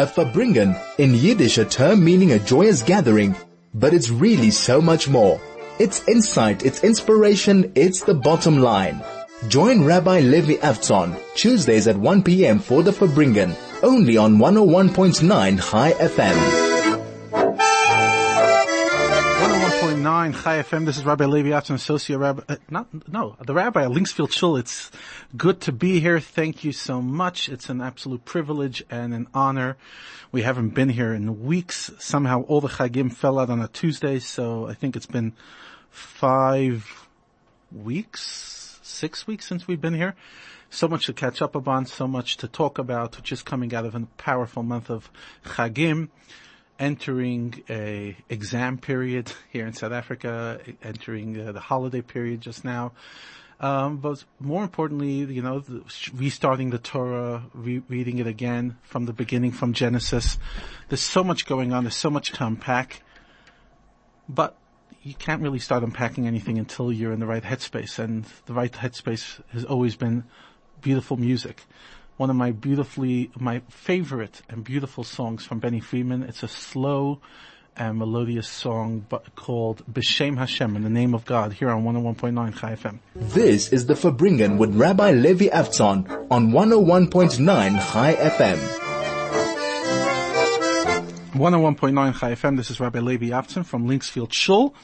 A Farbrengen, in Yiddish a term meaning a joyous gathering, but it's really so much more. It's insight, it's inspiration, it's the bottom line. Join Rabbi Levi Avtzon Tuesdays at 1 p.m. for the Farbrengen, only on 101.9 Chai FM. 101.9 Chai FM. This is Rabbi Levi Avtzon, Associate Rabbi, uh, not, no, the Rabbi at Linksfield Shul. It's good to be here. Thank you so much. It's an absolute privilege and an honor. We haven't been here in weeks. Somehow all the Chagim fell out on a Tuesday, so I think it's been five weeks, six weeks since we've been here. So much to catch up upon, so much to talk about, just coming out of a powerful month of Chagim entering a exam period here in South Africa, entering uh, the holiday period just now. Um, but more importantly, you know, restarting the Torah, re- reading it again from the beginning, from Genesis. There's so much going on. There's so much to unpack. But you can't really start unpacking anything until you're in the right headspace. And the right headspace has always been beautiful music one of my beautifully, my favorite and beautiful songs from Benny Friedman. It's a slow and melodious song but called B'Shem Hashem, in the name of God, here on 101.9 Chai FM. This is the Farbrengen with Rabbi Levi Avtzon on 101.9 Chai FM. 101.9 Chai FM, this is Rabbi Levi Avtzon from Linksfield Shul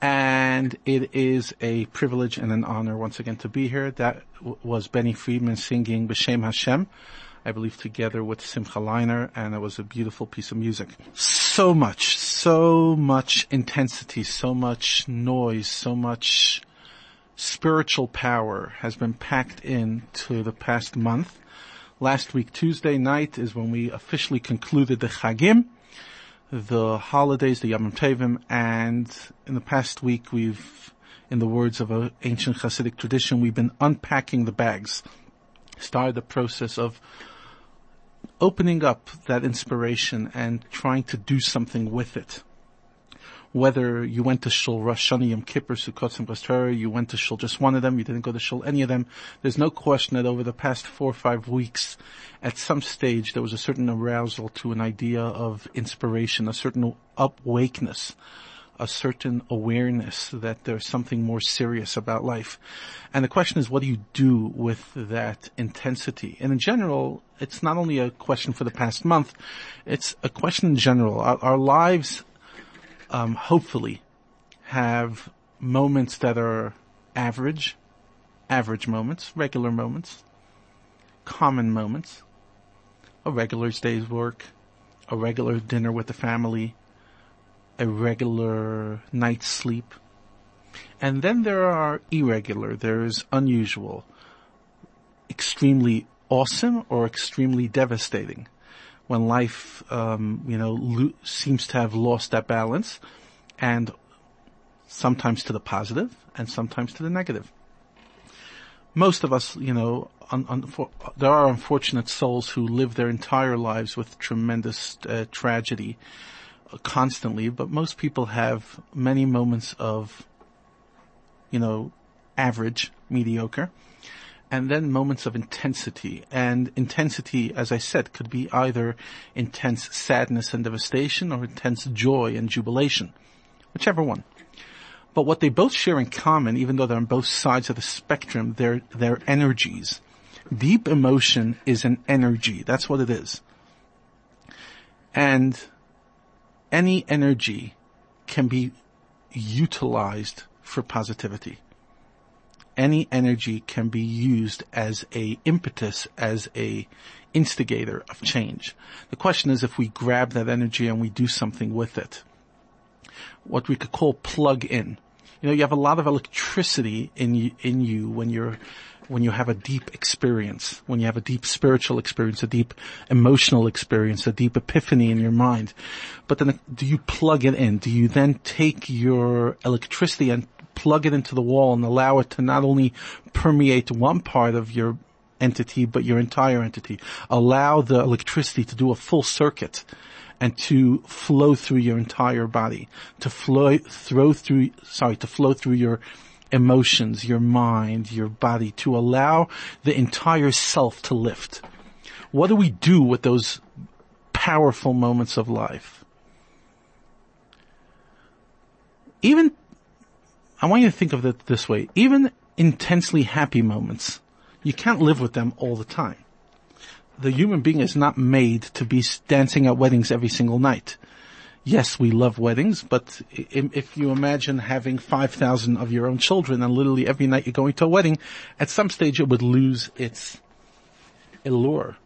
and it is a privilege and an honor once again to be here. That w- was Benny Friedman singing B'Shem Hashem, I believe together with Simcha Leiner, and it was a beautiful piece of music. So much, so much intensity, so much noise, so much spiritual power has been packed in to the past month. Last week, Tuesday night, is when we officially concluded the Chagim the holidays, the Yom Tovim, and in the past week we've, in the words of an ancient Hasidic tradition, we've been unpacking the bags. Started the process of opening up that inspiration and trying to do something with it whether you went to Shul Rosh Hashanah, Yom Kippur, Sukkot, and Pastor, you went to Shul just one of them, you didn't go to Shul any of them. There's no question that over the past four or five weeks, at some stage, there was a certain arousal to an idea of inspiration, a certain upwakeness, a certain awareness that there's something more serious about life. And the question is, what do you do with that intensity? And in general, it's not only a question for the past month, it's a question in general. Our, our lives um, hopefully have moments that are average, average moments, regular moments, common moments, a regular day's work, a regular dinner with the family, a regular night's sleep. And then there are irregular, there's unusual, extremely awesome or extremely devastating when life, um, you know, lo- seems to have lost that balance, and sometimes to the positive and sometimes to the negative. Most of us, you know, un- un- for, there are unfortunate souls who live their entire lives with tremendous uh, tragedy uh, constantly, but most people have many moments of, you know, average, mediocre, and then moments of intensity. And intensity, as I said, could be either intense sadness and devastation or intense joy and jubilation, whichever one. But what they both share in common, even though they're on both sides of the spectrum, they're, they're energies. Deep emotion is an energy. That's what it is. And any energy can be utilized for positivity any energy can be used as a impetus, as a instigator of change. The question is if we grab that energy and we do something with it. What we could call plug in. You know, you have a lot of electricity in you, in you when you're, when you have a deep experience, when you have a deep spiritual experience, a deep emotional experience, a deep epiphany in your mind. But then do you plug it in? Do you then take your electricity and plug it into the wall and allow it to not only permeate one part of your entity, but your entire entity. Allow the electricity to do a full circuit and to flow through your entire body, to flow, throw through, sorry, to flow through your emotions, your mind, your body, to allow the entire self to lift. What do we do with those powerful moments of life. Even, I want you to think of it this way, even intensely happy moments, you can't live with them all the time. The human being is not made to be dancing at weddings every single night. Yes, we love weddings, but if you imagine having 5,000 of your own children and literally every night you're going to a wedding, at some stage it would lose its allure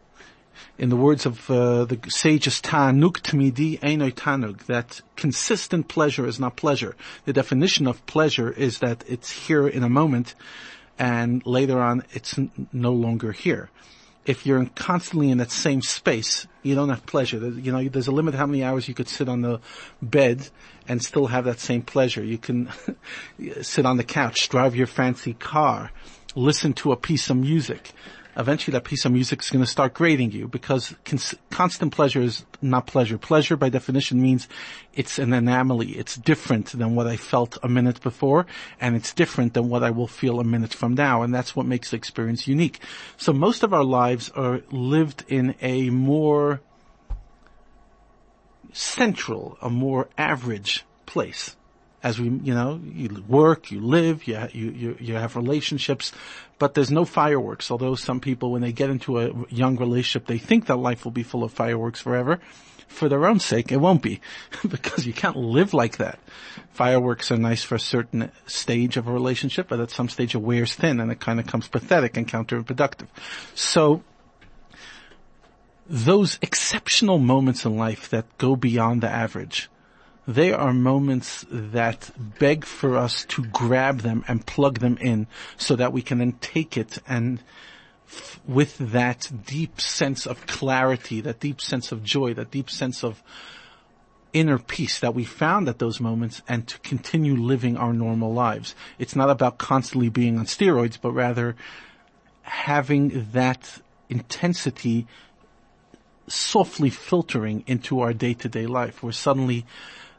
in the words of uh, the sages, ta'anug tmidi einoi tanug, that consistent pleasure is not pleasure. The definition of pleasure is that it's here in a moment, and later on it's n- no longer here. If you're constantly in that same space, you don't have pleasure. You know, there's a limit how many hours you could sit on the bed and still have that same pleasure. You can sit on the couch, drive your fancy car, listen to a piece of music eventually that piece of music is going to start grading you because cons- constant pleasure is not pleasure. Pleasure by definition means it's an anomaly. It's different than what I felt a minute before and it's different than what I will feel a minute from now. And that's what makes the experience unique. So most of our lives are lived in a more central, a more average place as we, you know, you work, you live, you, you, you, have relationships, but there's no fireworks. Although some people, when they get into a young relationship, they think that life will be full of fireworks forever. For their own sake, it won't be, because you can't live like that. Fireworks are nice for a certain stage of a relationship, but at some stage it wears thin and it kind of comes pathetic and counterproductive. So, those exceptional moments in life that go beyond the average, they are moments that beg for us to grab them and plug them in so that we can then take it and f- with that deep sense of clarity, that deep sense of joy, that deep sense of inner peace that we found at those moments and to continue living our normal lives. It's not about constantly being on steroids, but rather having that intensity softly filtering into our day to day life where suddenly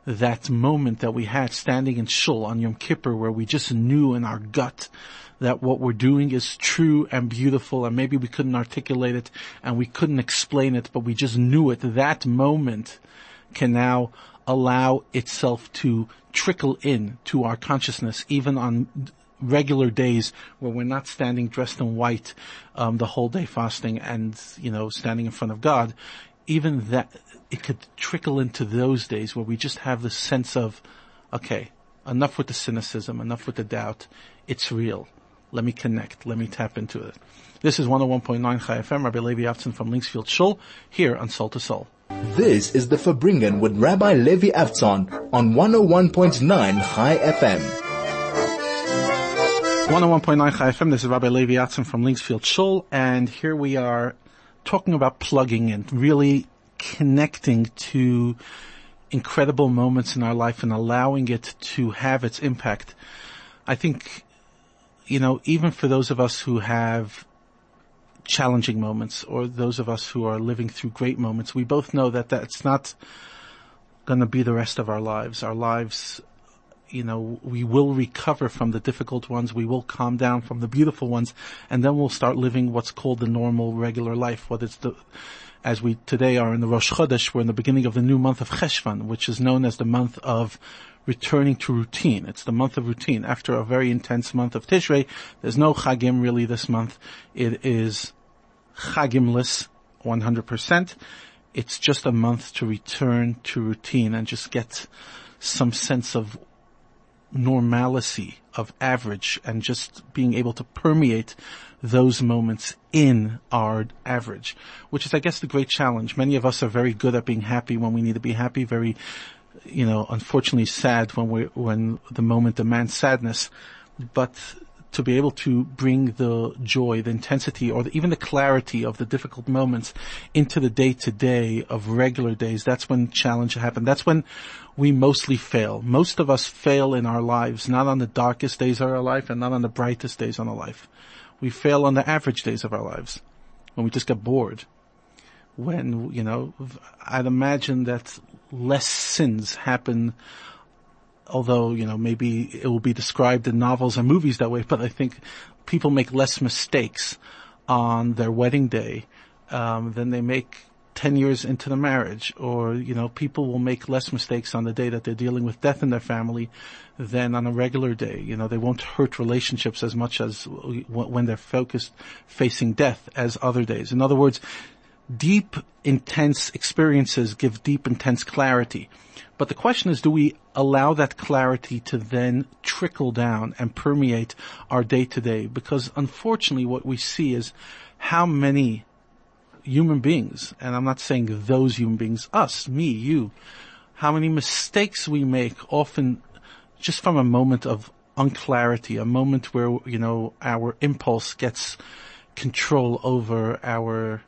that moment that we had standing in Shul on Yom Kippur where we just knew in our gut that what we're doing is true and beautiful and maybe we couldn't articulate it and we couldn't explain it, but we just knew it. That moment can now allow itself to trickle in to our consciousness even on regular days where we're not standing dressed in white um, the whole day fasting and you know standing in front of God even that it could trickle into those days where we just have the sense of, okay, enough with the cynicism, enough with the doubt. It's real. Let me connect. Let me tap into it. This is 101.9 Chai FM, Rabbi Levi Avtzon from Linksfield Shul, here on Soul to Soul. This is the Farbrengen with Rabbi Levi Avtzon on 101.9 Chai FM. 101.9 Chai FM, this is Rabbi Levi Avtzon from Linksfield Shul, and here we are talking about plugging and really connecting to incredible moments in our life and allowing it to have its impact. I think, you know, even for those of us who have challenging moments or those of us who are living through great moments, we both know that that's not going to be the rest of our lives. Our lives, you know, we will recover from the difficult ones. We will calm down from the beautiful ones and then we'll start living what's called the normal regular life, whether it's the, as we today are in the Rosh Chodesh, we're in the beginning of the new month of Cheshvan, which is known as the month of returning to routine. It's the month of routine. After a very intense month of Tishrei, there's no Chagim really this month. It is Chagimless 100%. It's just a month to return to routine and just get some sense of normalcy of average and just being able to permeate those moments in our average, which is, I guess, the great challenge. Many of us are very good at being happy when we need to be happy, very, you know, unfortunately sad when we when the moment demands sadness. But to be able to bring the joy, the intensity, or the, even the clarity of the difficult moments into the day to day of regular days, that's when challenge happen. That's when we mostly fail. Most of us fail in our lives, not on the darkest days of our life and not on the brightest days of our life. We fail on the average days of our lives when we just get bored. When, you know, I'd imagine that less sins happen although, you know, maybe it will be described in novels and movies that way, but I think people make less mistakes on their wedding day um, than they make 10 years into the marriage or, you know, people will make less mistakes on the day that they're dealing with death in their family than on a regular day. You know, they won't hurt relationships as much as when they're focused facing death as other days. In other words, deep, intense experiences give deep, intense clarity. But the question is, do we allow that clarity to then trickle down and permeate our day to day? Because unfortunately what we see is how many human beings, and I'm not saying those human beings, us, me, you, how many mistakes we make often just from a moment of unclarity, a moment where, you know, our impulse gets control over our,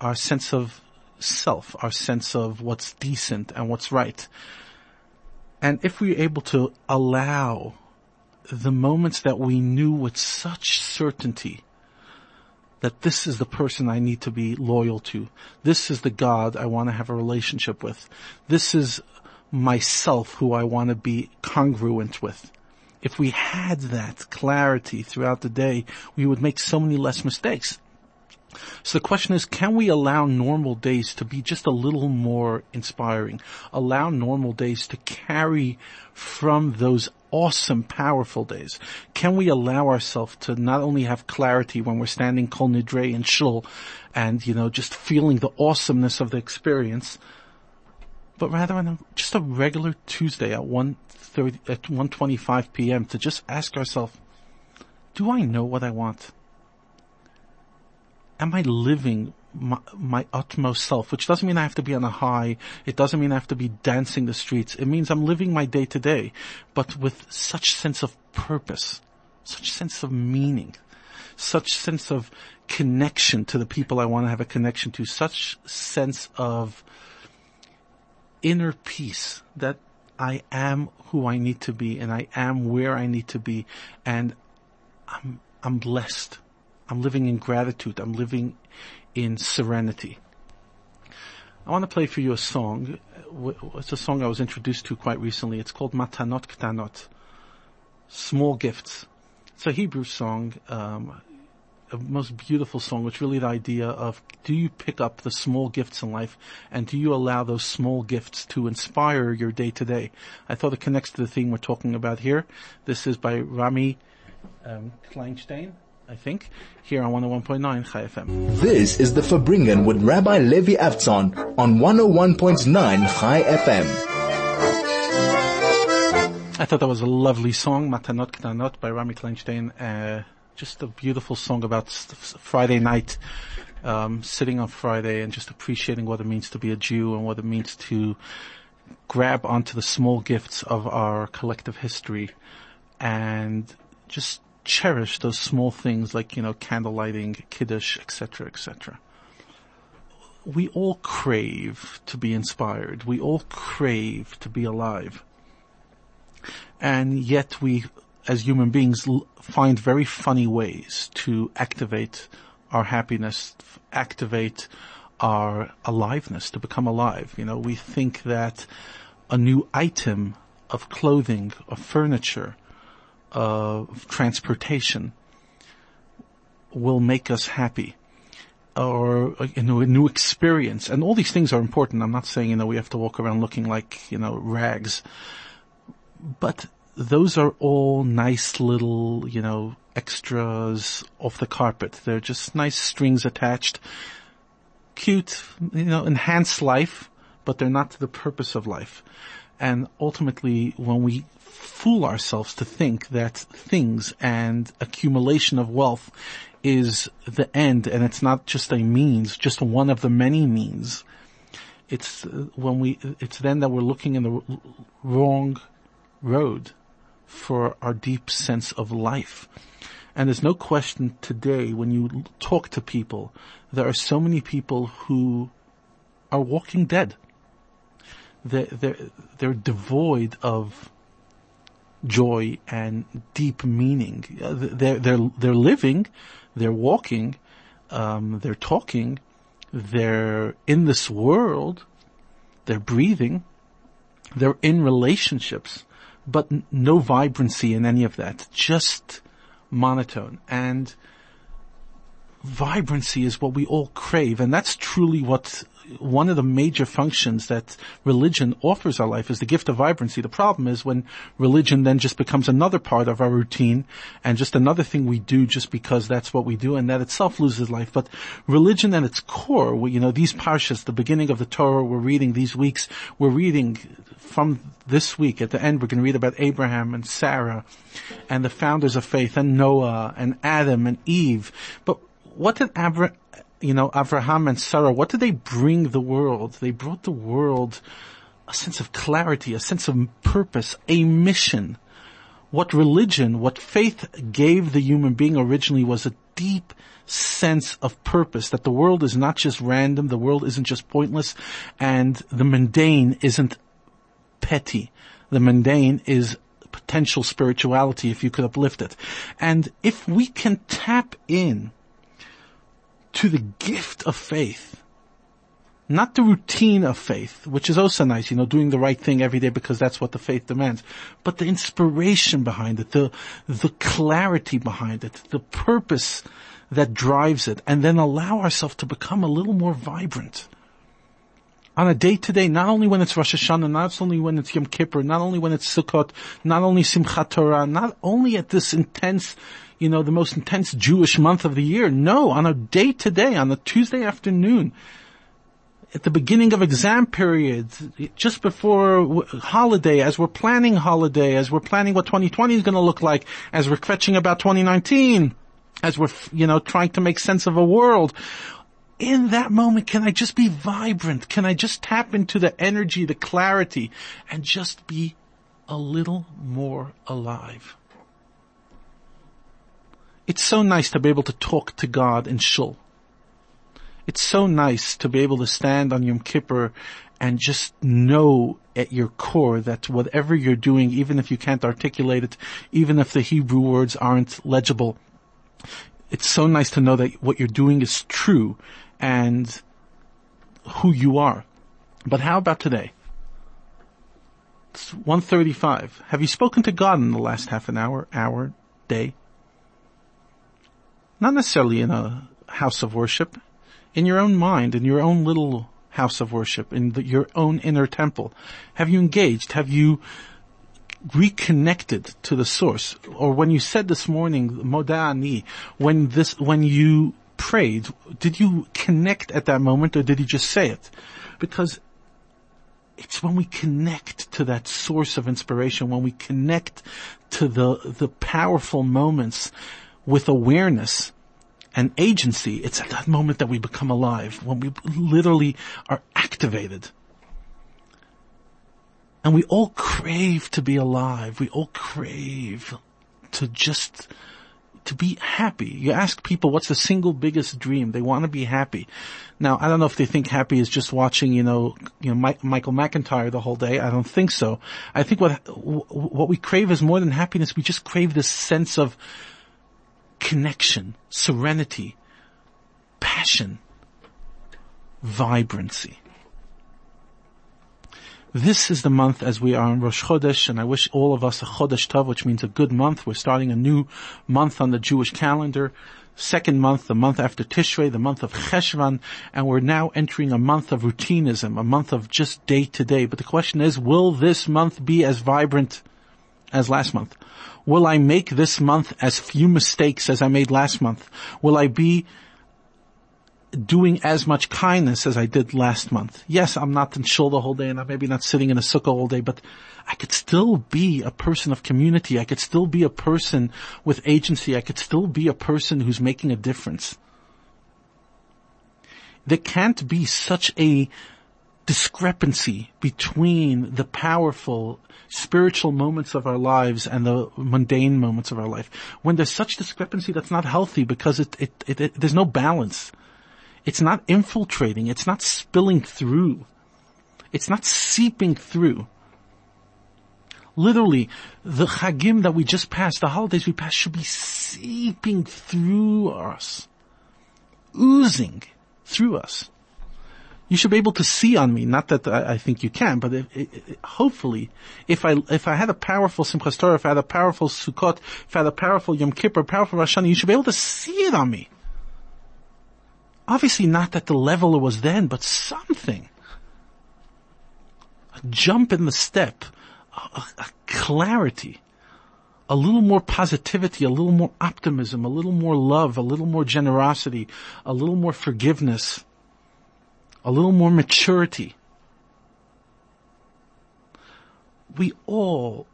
our sense of self, our sense of what's decent and what's right. And if we're able to allow the moments that we knew with such certainty that this is the person I need to be loyal to. This is the God I want to have a relationship with. This is myself who I want to be congruent with. If we had that clarity throughout the day, we would make so many less mistakes. So the question is, can we allow normal days to be just a little more inspiring? Allow normal days to carry from those awesome, powerful days? Can we allow ourselves to not only have clarity when we're standing Kol Nidre and Shul and, you know, just feeling the awesomeness of the experience, but rather on a, just a regular Tuesday at 1.30, at 1.25 p.m. to just ask ourselves, do I know what I want? Am I living my, my, utmost self, which doesn't mean I have to be on a high. It doesn't mean I have to be dancing the streets. It means I'm living my day to day, but with such sense of purpose, such sense of meaning, such sense of connection to the people I want to have a connection to, such sense of inner peace that I am who I need to be and I am where I need to be and I'm, I'm blessed. I'm living in gratitude. I'm living in serenity. I want to play for you a song. It's a song I was introduced to quite recently. It's called Matanot Ktanot. Small Gifts. It's a Hebrew song, um, a most beautiful song. It's really the idea of do you pick up the small gifts in life and do you allow those small gifts to inspire your day to day? I thought it connects to the theme we're talking about here. This is by Rami um, Kleinstein. I think, here on 101.9 Chai FM. This is the Farbrengen with Rabbi Levi Avtzon on 101.9 Chai FM. I thought that was a lovely song, Matanot Ktanot by Rami Kleinstein. Uh, just a beautiful song about Friday night, um, sitting on Friday and just appreciating what it means to be a Jew and what it means to grab onto the small gifts of our collective history and just cherish those small things like, you know, candle lighting, kiddush, etc., etc. We all crave to be inspired. We all crave to be alive. And yet we, as human beings, find very funny ways to activate our happiness, activate our aliveness, to become alive. You know, we think that a new item of clothing, of furniture, of transportation will make us happy or you know a new experience. And all these things are important. I'm not saying you know we have to walk around looking like you know rags. But those are all nice little you know extras off the carpet. They're just nice strings attached. Cute you know enhance life but they're not the purpose of life. And ultimately when we fool ourselves to think that things and accumulation of wealth is the end and it's not just a means, just one of the many means. It's uh, when we, it's then that we're looking in the wrong road for our deep sense of life. And there's no question today when you talk to people, there are so many people who are walking dead. They're, they're, they're devoid of joy and deep meaning. Uh, they're, they're, they're living, they're walking, um, they're talking, they're in this world, they're breathing, they're in relationships, but no vibrancy in any of that, just monotone. And vibrancy is what we all crave, and that's truly what one of the major functions that religion offers our life is the gift of vibrancy. The problem is when religion then just becomes another part of our routine and just another thing we do just because that's what we do and that itself loses life. But religion at its core, you know, these parshas, the beginning of the Torah we're reading these weeks, we're reading from this week at the end, we're going to read about Abraham and Sarah and the founders of faith and Noah and Adam and Eve. But what did Abra- you know, Abraham and Sarah, what did they bring the world? They brought the world a sense of clarity, a sense of purpose, a mission. What religion, what faith gave the human being originally was a deep sense of purpose, that the world is not just random, the world isn't just pointless, and the mundane isn't petty. The mundane is potential spirituality if you could uplift it. And if we can tap in to the gift of faith. Not the routine of faith, which is also nice, you know, doing the right thing every day because that's what the faith demands, but the inspiration behind it, the, the clarity behind it, the purpose that drives it, and then allow ourselves to become a little more vibrant on a day to day, not only when it's Rosh Hashanah, not only when it's Yom Kippur, not only when it's Sukkot, not only Simchat Torah, not only at this intense you know, the most intense Jewish month of the year. No, on a day to day, on a Tuesday afternoon, at the beginning of exam period, just before holiday, as we're planning holiday, as we're planning what 2020 is going to look like, as we're fetching about 2019, as we're, you know, trying to make sense of a world. In that moment, can I just be vibrant? Can I just tap into the energy, the clarity, and just be a little more alive? It's so nice to be able to talk to God in shul. It's so nice to be able to stand on Yom Kippur and just know at your core that whatever you're doing, even if you can't articulate it, even if the Hebrew words aren't legible, it's so nice to know that what you're doing is true and who you are. But how about today? It's 135. Have you spoken to God in the last half an hour, hour, day? Not necessarily in a house of worship, in your own mind, in your own little house of worship, in the, your own inner temple. Have you engaged? Have you reconnected to the source? Or when you said this morning, Moda'ani, when this, when you prayed, did you connect at that moment or did he just say it? Because it's when we connect to that source of inspiration, when we connect to the, the powerful moments with awareness and agency, it's at that moment that we become alive, when we literally are activated. And we all crave to be alive. We all crave to just, to be happy. You ask people what's the single biggest dream. They want to be happy. Now, I don't know if they think happy is just watching, you know, you know, Mike, Michael McIntyre the whole day. I don't think so. I think what, what we crave is more than happiness. We just crave this sense of connection, serenity, passion, vibrancy. This is the month as we are in Rosh Chodesh, and I wish all of us a Chodesh Tov, which means a good month. We're starting a new month on the Jewish calendar. Second month, the month after Tishrei, the month of Cheshvan, and we're now entering a month of routinism, a month of just day to day. But the question is, will this month be as vibrant as last month? Will I make this month as few mistakes as I made last month? Will I be doing as much kindness as I did last month? Yes, I'm not in shul the whole day and I'm maybe not sitting in a sukkah all day, but I could still be a person of community. I could still be a person with agency. I could still be a person who's making a difference. There can't be such a discrepancy between the powerful spiritual moments of our lives and the mundane moments of our life. When there's such discrepancy, that's not healthy because it, it, it, it there's no balance. It's not infiltrating. It's not spilling through. It's not seeping through. Literally, the chagim that we just passed, the holidays we passed should be seeping through us. Oozing through us you should be able to see on me. Not that I, I think you can, but if, if, hopefully, if I if I had a powerful Simchas Torah, if I had a powerful Sukkot, if I had a powerful Yom Kippur, powerful Rosh Hashanah, you should be able to see it on me. Obviously not at the level it was then, but something. A jump in the step, a, a clarity, a little more positivity, a little more optimism, a little more love, a little more generosity, a little more forgiveness, a little more maturity. We all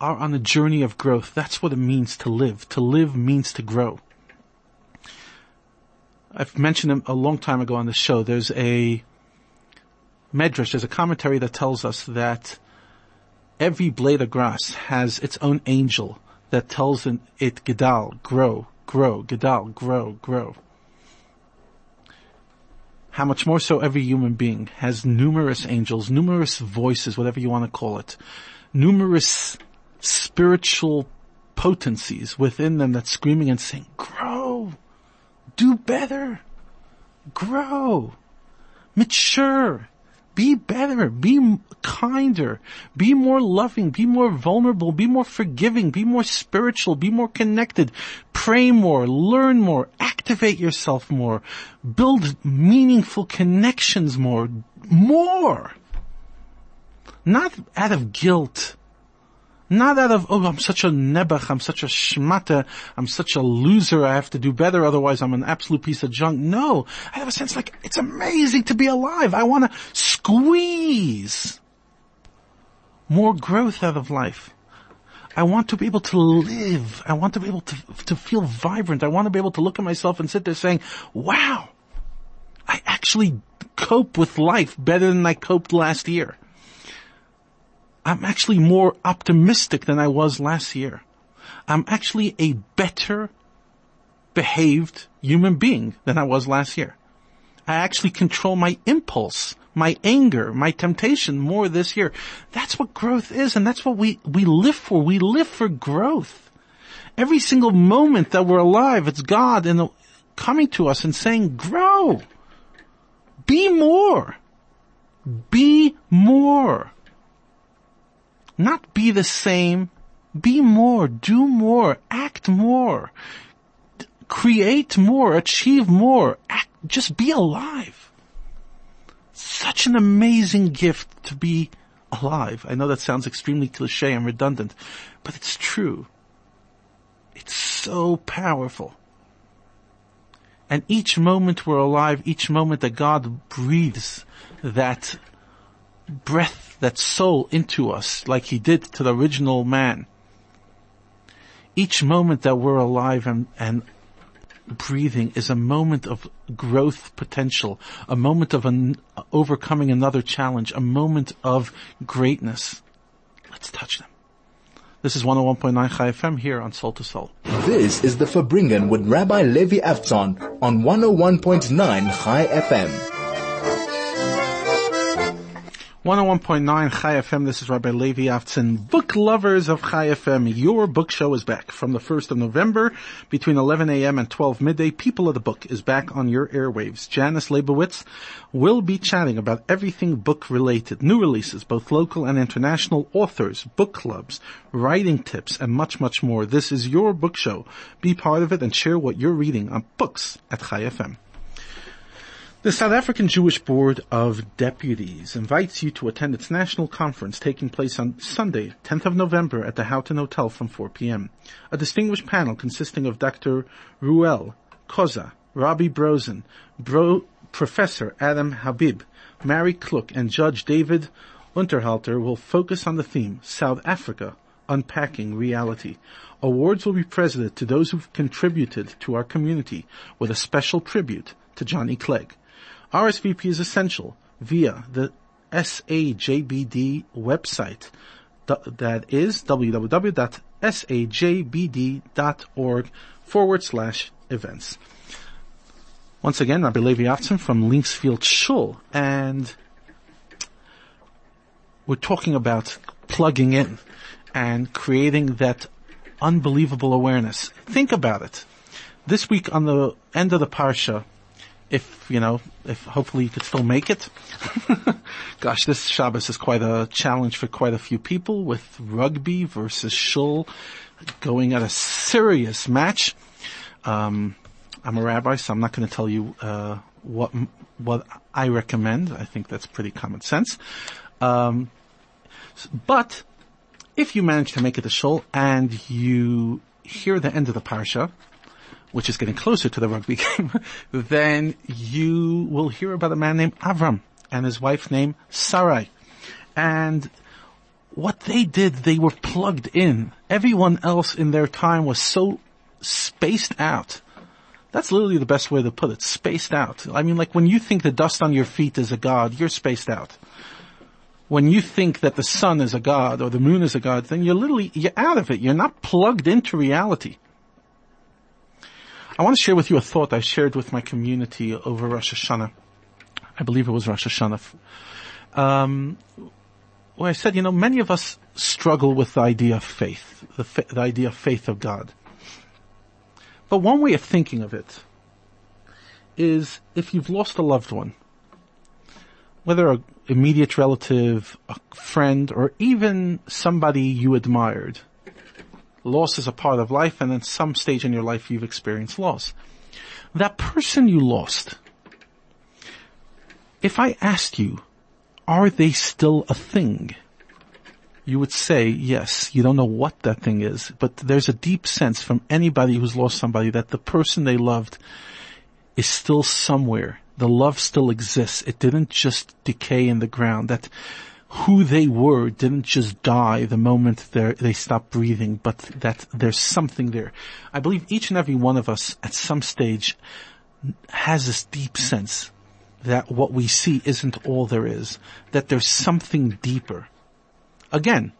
are on a journey of growth. That's what it means to live. To live means to grow. I've mentioned a long time ago on the show, there's a medrash, there's a commentary that tells us that every blade of grass has its own angel that tells it gedal, grow, grow, gedal, grow, grow. How much more so every human being has numerous angels, numerous voices, whatever you want to call it, numerous spiritual potencies within them that's screaming and saying, grow, do better, grow, mature, be better, be kinder, be more loving, be more vulnerable, be more forgiving, be more spiritual, be more connected, pray more, learn more, activate yourself more, build meaningful connections more, more. Not out of guilt, not out of, oh, I'm such a nebach, I'm such a shmata, I'm such a loser, I have to do better, otherwise I'm an absolute piece of junk. No, I have a sense like, it's amazing to be alive. I want to squeeze more growth out of life. I want to be able to live. I want to be able to, to feel vibrant. I want to be able to look at myself and sit there saying, wow, I actually cope with life better than I coped last year. I'm actually more optimistic than I was last year. I'm actually a better behaved human being than I was last year. I actually control my impulse, my anger, my temptation more this year. That's what growth is and that's what we, we live for. We live for growth. Every single moment that we're alive, it's God coming to us and saying, grow. Be more. Be more. Not be the same. Be more, do more, act more, create more, achieve more, act, just be alive. Such an amazing gift to be alive. I know that sounds extremely cliche and redundant, but it's true. It's so powerful. And each moment we're alive, each moment that God breathes that breath, that soul into us like he did to the original man. Each moment that we're alive and, and breathing is a moment of growth potential, a moment of an, overcoming another challenge, a moment of greatness. Let's touch them. This is 101.9 Chai FM here on Soul to Soul. This is the Farbrengen with Rabbi Levi Avtzon on 101.9 Chai FM. 101.9 Chai FM, this is Rabbi Levi Avtzon. Book lovers of Chai FM, your book show is back. From the 1st of November, between 11 a.m. and 12 midday, People of the Book is back on your airwaves. Janice Leibowitz will be chatting about everything book related. New releases, both local and international, authors, book clubs, writing tips, and much, much more. This is your book show. Be part of it and share what you're reading on books at Chai FM. The South African Jewish Board of Deputies invites you to attend its national conference taking place on Sunday, 10th of November at the Houghton Hotel from 4 p.m. A distinguished panel consisting of Dr. Reuel Khoza, Robbie Brozin, Bro, Professor Adam Habib, Mary Kluk, and Judge David Unterhalter will focus on the theme South Africa, Unpacking Reality. Awards will be presented to those who've contributed to our community with a special tribute to Johnny Clegg. RSVP is essential via the SAJBD website. That is www.sajbd.org forward slash events. Once again, Rabbi Levi Avtzon from Linksfield Shul, and we're talking about plugging in and creating that unbelievable awareness. Think about it. This week on the end of the parsha, if, you know, if hopefully you could still make it. Gosh, this Shabbos is quite a challenge for quite a few people with rugby versus shul going at a serious match. Um, I'm a rabbi, so I'm not going to tell you, uh, what what I recommend. I think that's pretty common sense. Um, but if you manage to make it to Shul and you hear the end of the parsha, which is getting closer to the rugby game, then you will hear about a man named Avram and his wife named Sarai. And what they did, they were plugged in. Everyone else in their time was so spaced out. That's literally the best way to put it. Spaced out. I mean, like when you think the dust on your feet is a god, you're spaced out. When you think that the sun is a god or the moon is a god, then you're literally, you're out of it. You're not plugged into reality. I want to share with you a thought I shared with my community over Rosh Hashanah. I believe it was Rosh Hashanah. Um, where I said, you know, many of us struggle with the idea of faith, the, fa- the idea of faith of God. But one way of thinking of it is if you've lost a loved one, whether an immediate relative, a friend, or even somebody you admired, loss is a part of life and at some stage in your life you've experienced loss. That person you lost, if I asked you, are they still a thing? You would say, yes, you don't know what that thing is, but there's a deep sense from anybody who's lost somebody that the person they loved is still somewhere. The love still exists. It didn't just decay in the ground. That who they were didn't just die the moment they stopped breathing, but that there's something there. I believe each and every one of us at some stage has this deep sense that what we see isn't all there is, that there's something deeper. Again,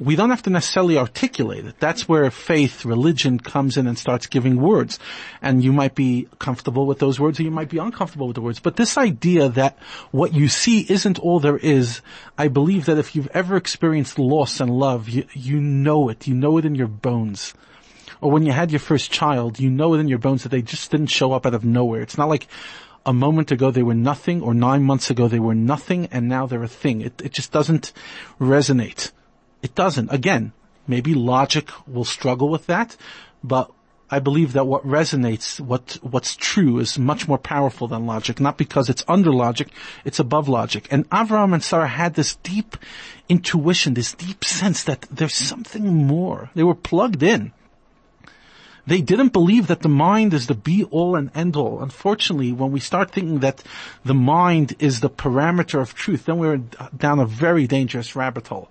we don't have to necessarily articulate it. That's where faith, religion comes in and starts giving words. And you might be comfortable with those words or you might be uncomfortable with the words. But this idea that what you see isn't all there is, I believe that if you've ever experienced loss and love, you, you know it. You know it in your bones. Or when you had your first child, you know it in your bones that they just didn't show up out of nowhere. It's not like, a moment ago they were nothing or nine months ago they were nothing and now they're a thing. It, it just doesn't resonate. It doesn't. Again, maybe logic will struggle with that, but I believe that what resonates, what, what's true is much more powerful than logic, not because it's under logic, it's above logic. And Avraham and Sarah had this deep intuition, this deep sense that there's something more. They were plugged in. They didn't believe that the mind is the be all and end all. Unfortunately, when we start thinking that the mind is the parameter of truth, then we're down a very dangerous rabbit hole.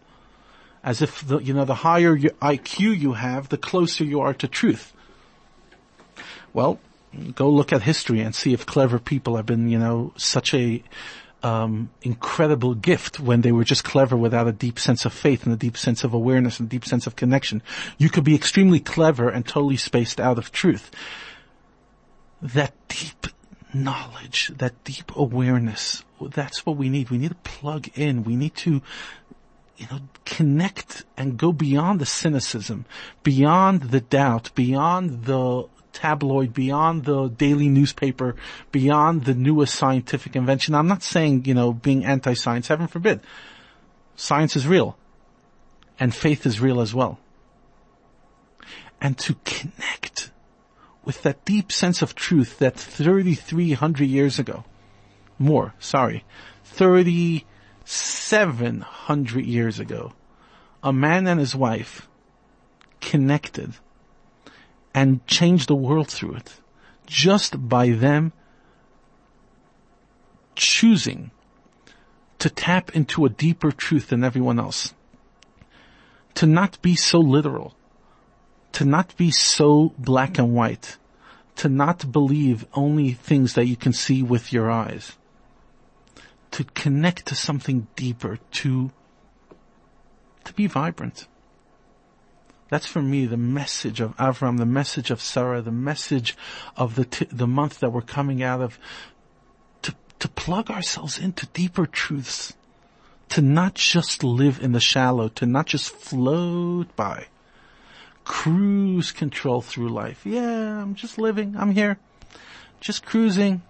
As if the, you know, the higher IQ you have, the closer you are to truth. Well, go look at history and see if clever people have been, you know, such a um, incredible gift when they were just clever without a deep sense of faith and a deep sense of awareness and a deep sense of connection. You could be extremely clever and totally spaced out of truth. That deep knowledge, that deep awareness, that's what we need. We need to plug in. We need to you know, connect and go beyond the cynicism, beyond the doubt, beyond the tabloid, beyond the daily newspaper, beyond the newest scientific invention. I'm not saying, you know, being anti-science, heaven forbid. Science is real. And faith is real as well. And to connect with that deep sense of truth that 3,300 years ago, more, sorry, 3,700 years ago, a man and his wife connected and changed the world through it. Just by them choosing to tap into a deeper truth than everyone else. To not be so literal. To not be so black and white. To not believe only things that you can see with your eyes. To connect to something deeper, to, to be vibrant. That's for me the message of Avram, the message of Sarah, the message of the t- the month that we're coming out of. To to plug ourselves into deeper truths, to not just live in the shallow, to not just float by, cruise control through life. Yeah, I'm just living. I'm here, just cruising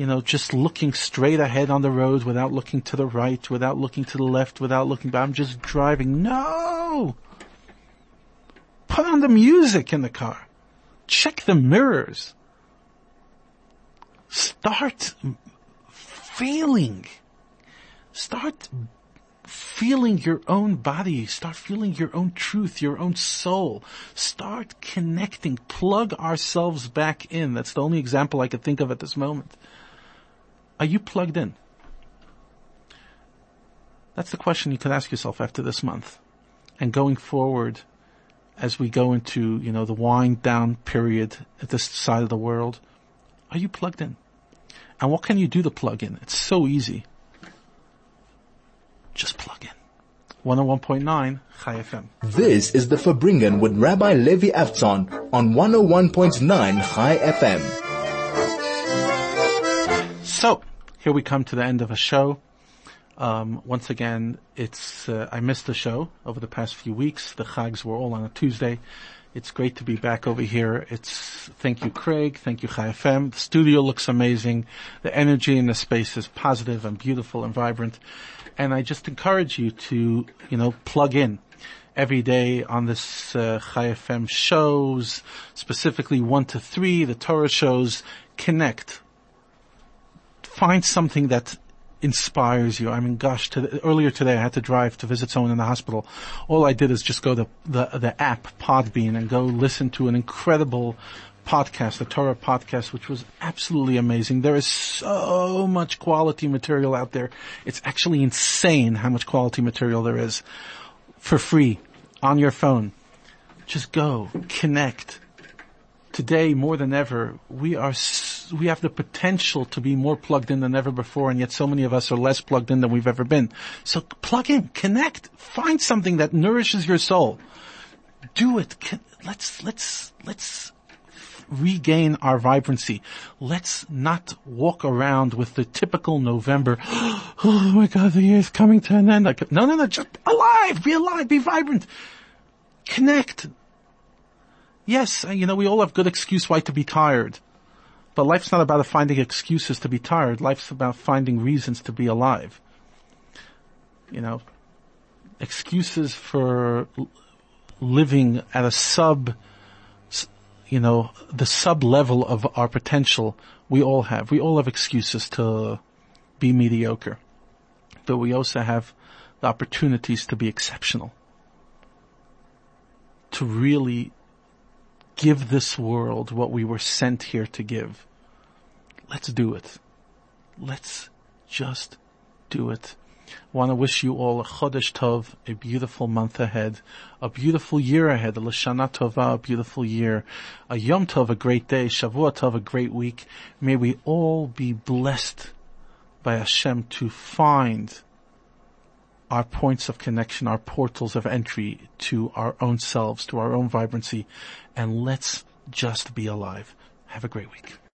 you know, just looking straight ahead on the road without looking to the right, without looking to the left, without looking back. I'm just driving. No! Put on the music in the car. Check the mirrors. Start feeling. Start feeling your own body. Start feeling your own truth, your own soul. Start connecting. Plug ourselves back in. That's the only example I could think of at this moment. Are you plugged in? That's the question you could ask yourself after this month. And going forward, as we go into, you know, the wind down period at this side of the world, are you plugged in? And what can you do to plug in? It's so easy. Just plug in. 101.9 Chai FM. This is the Farbrengen with Rabbi Levi Avtzon on 101.9 Chai FM. So, here we come to the end of a show. Um, once again, it's uh, I missed the show over the past few weeks. The chags were all on a Tuesday. It's great to be back over here. It's thank you, Craig. Thank you, Chai FM. The studio looks amazing. The energy in the space is positive and beautiful and vibrant. And I just encourage you to, you know, plug in every day on this uh, Chai FM shows, specifically one to three, the Torah shows. Connect. Find something that inspires you. I mean, gosh, to, earlier today I had to drive to visit someone in the hospital. All I did is just go to the, the app Podbean and go listen to an incredible podcast, the Torah podcast, which was absolutely amazing. There is so much quality material out there. It's actually insane how much quality material there is for free on your phone. Just go, connect. Today, more than ever, we are, we have the potential to be more plugged in than ever before, and yet so many of us are less plugged in than we've ever been. So plug in, connect, find something that nourishes your soul. Do it. Let's, let's, let's regain our vibrancy. Let's not walk around with the typical November, oh my god, the year is coming to an end. No, no, no, just alive, be alive, be vibrant. Connect. Yes, you know, we all have good excuse why to be tired. But life's not about finding excuses to be tired. Life's about finding reasons to be alive. You know, excuses for living at a sub you know, the sub level of our potential we all have. We all have excuses to be mediocre, but we also have the opportunities to be exceptional, to really give this world what we were sent here to give. Let's do it. Let's just do it. I Want to wish you all a Chodesh Tov, a beautiful month ahead, a beautiful year ahead, a Lashana Tova, a beautiful year, a Yom Tov, a great day, Shavua Tov, a great week. May we all be blessed by Hashem to find our points of connection, our portals of entry to our own selves, to our own vibrancy, and let's just be alive. Have a great week.